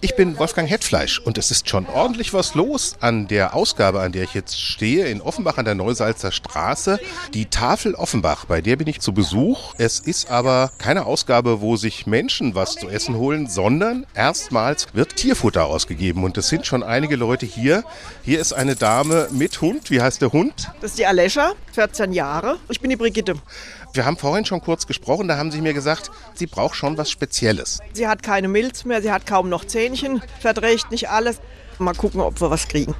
Ich bin Wolfgang Hetfleisch und es ist schon ordentlich was los an der Ausgabe, an der ich jetzt stehe, in Offenbach an der Neusalzer Straße. Die Tafel Offenbach, bei der bin ich zu Besuch. Es ist aber keine Ausgabe, wo sich Menschen was zu essen holen, sondern erstmals wird Tierfutter ausgegeben und es sind schon einige Leute hier. Hier ist eine Dame mit Hund. Wie heißt der Hund? Das ist die Alescha, 14 Jahre. Ich bin die Brigitte. Wir haben vorhin schon kurz gesprochen, da haben Sie mir gesagt, sie braucht schon was Spezielles. Sie hat keine Milz mehr, sie hat kaum noch Zähnchen, verträgt nicht alles. Mal gucken, ob wir was kriegen.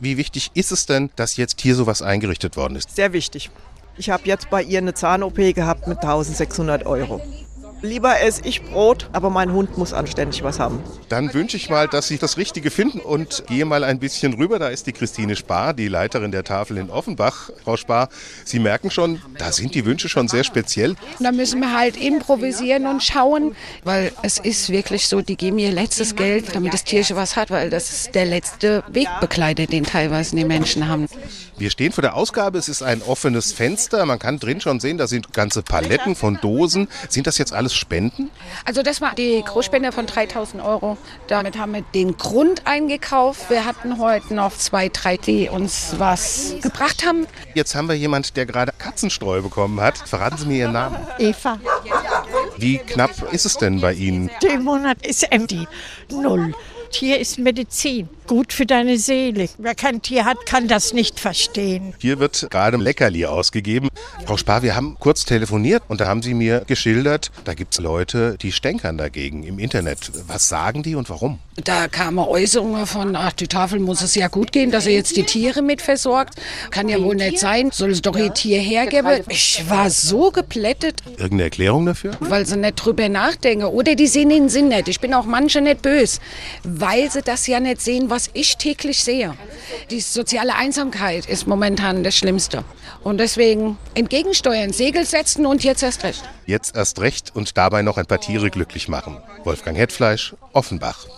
Wie wichtig ist es denn, dass jetzt hier sowas eingerichtet worden ist? Sehr wichtig. Ich habe jetzt bei ihr eine Zahn-OP gehabt mit 1600 Euro. Lieber esse ich Brot, aber mein Hund muss anständig was haben. Dann wünsche ich mal, dass Sie das Richtige finden und gehe mal ein bisschen rüber. Da ist die Christine Spar, die Leiterin der Tafel in Offenbach. Frau Spar, Sie merken schon, da sind die Wünsche schon sehr speziell. Da müssen wir halt improvisieren und schauen, weil es ist wirklich so, die geben ihr letztes Geld, damit das Tierchen was hat, weil das ist der letzte Wegbegleiter, den teilweise die Menschen haben. Wir stehen vor der Ausgabe. Es ist ein offenes Fenster. Man kann drin schon sehen, da sind ganze Paletten von Dosen. Sind das jetzt alles Spenden? Also das war die Großspende von 3000 Euro. Damit haben wir den Grund eingekauft. Wir hatten heute noch zwei, drei, die uns was gebracht haben. Jetzt haben wir jemand, der gerade Katzenstreu bekommen hat. Verraten Sie mir Ihren Namen. Eva. Wie knapp ist es denn bei Ihnen? Der Monat ist empty. Null. Tier ist Medizin. Gut für deine Seele. Wer kein Tier hat, kann das nicht verstehen. Hier wird gerade Leckerli ausgegeben. Frau Spar, wir haben kurz telefoniert und da haben Sie mir geschildert, da gibt es Leute, die stänkern dagegen im Internet. Was sagen die und warum? Da kamen Äußerungen von, ach, die Tafel muss es ja gut gehen, dass er jetzt die Tiere mit versorgt. Kann ja wohl nicht sein. Soll es doch ihr Tier hergeben? Ich war so geplättet. Irgendeine Erklärung dafür? Weil sie nicht drüber nachdenken. Oder die sehen den Sinn nicht. Ich bin auch manche nicht böse, weil sie das ja nicht sehen, was ich täglich sehe. Die soziale Einsamkeit ist momentan das Schlimmste. Und deswegen entgegensteuern, Segel setzen und jetzt erst recht. Jetzt erst recht und dabei noch ein paar Tiere glücklich machen. Wolfgang Hetfleisch, Offenbach.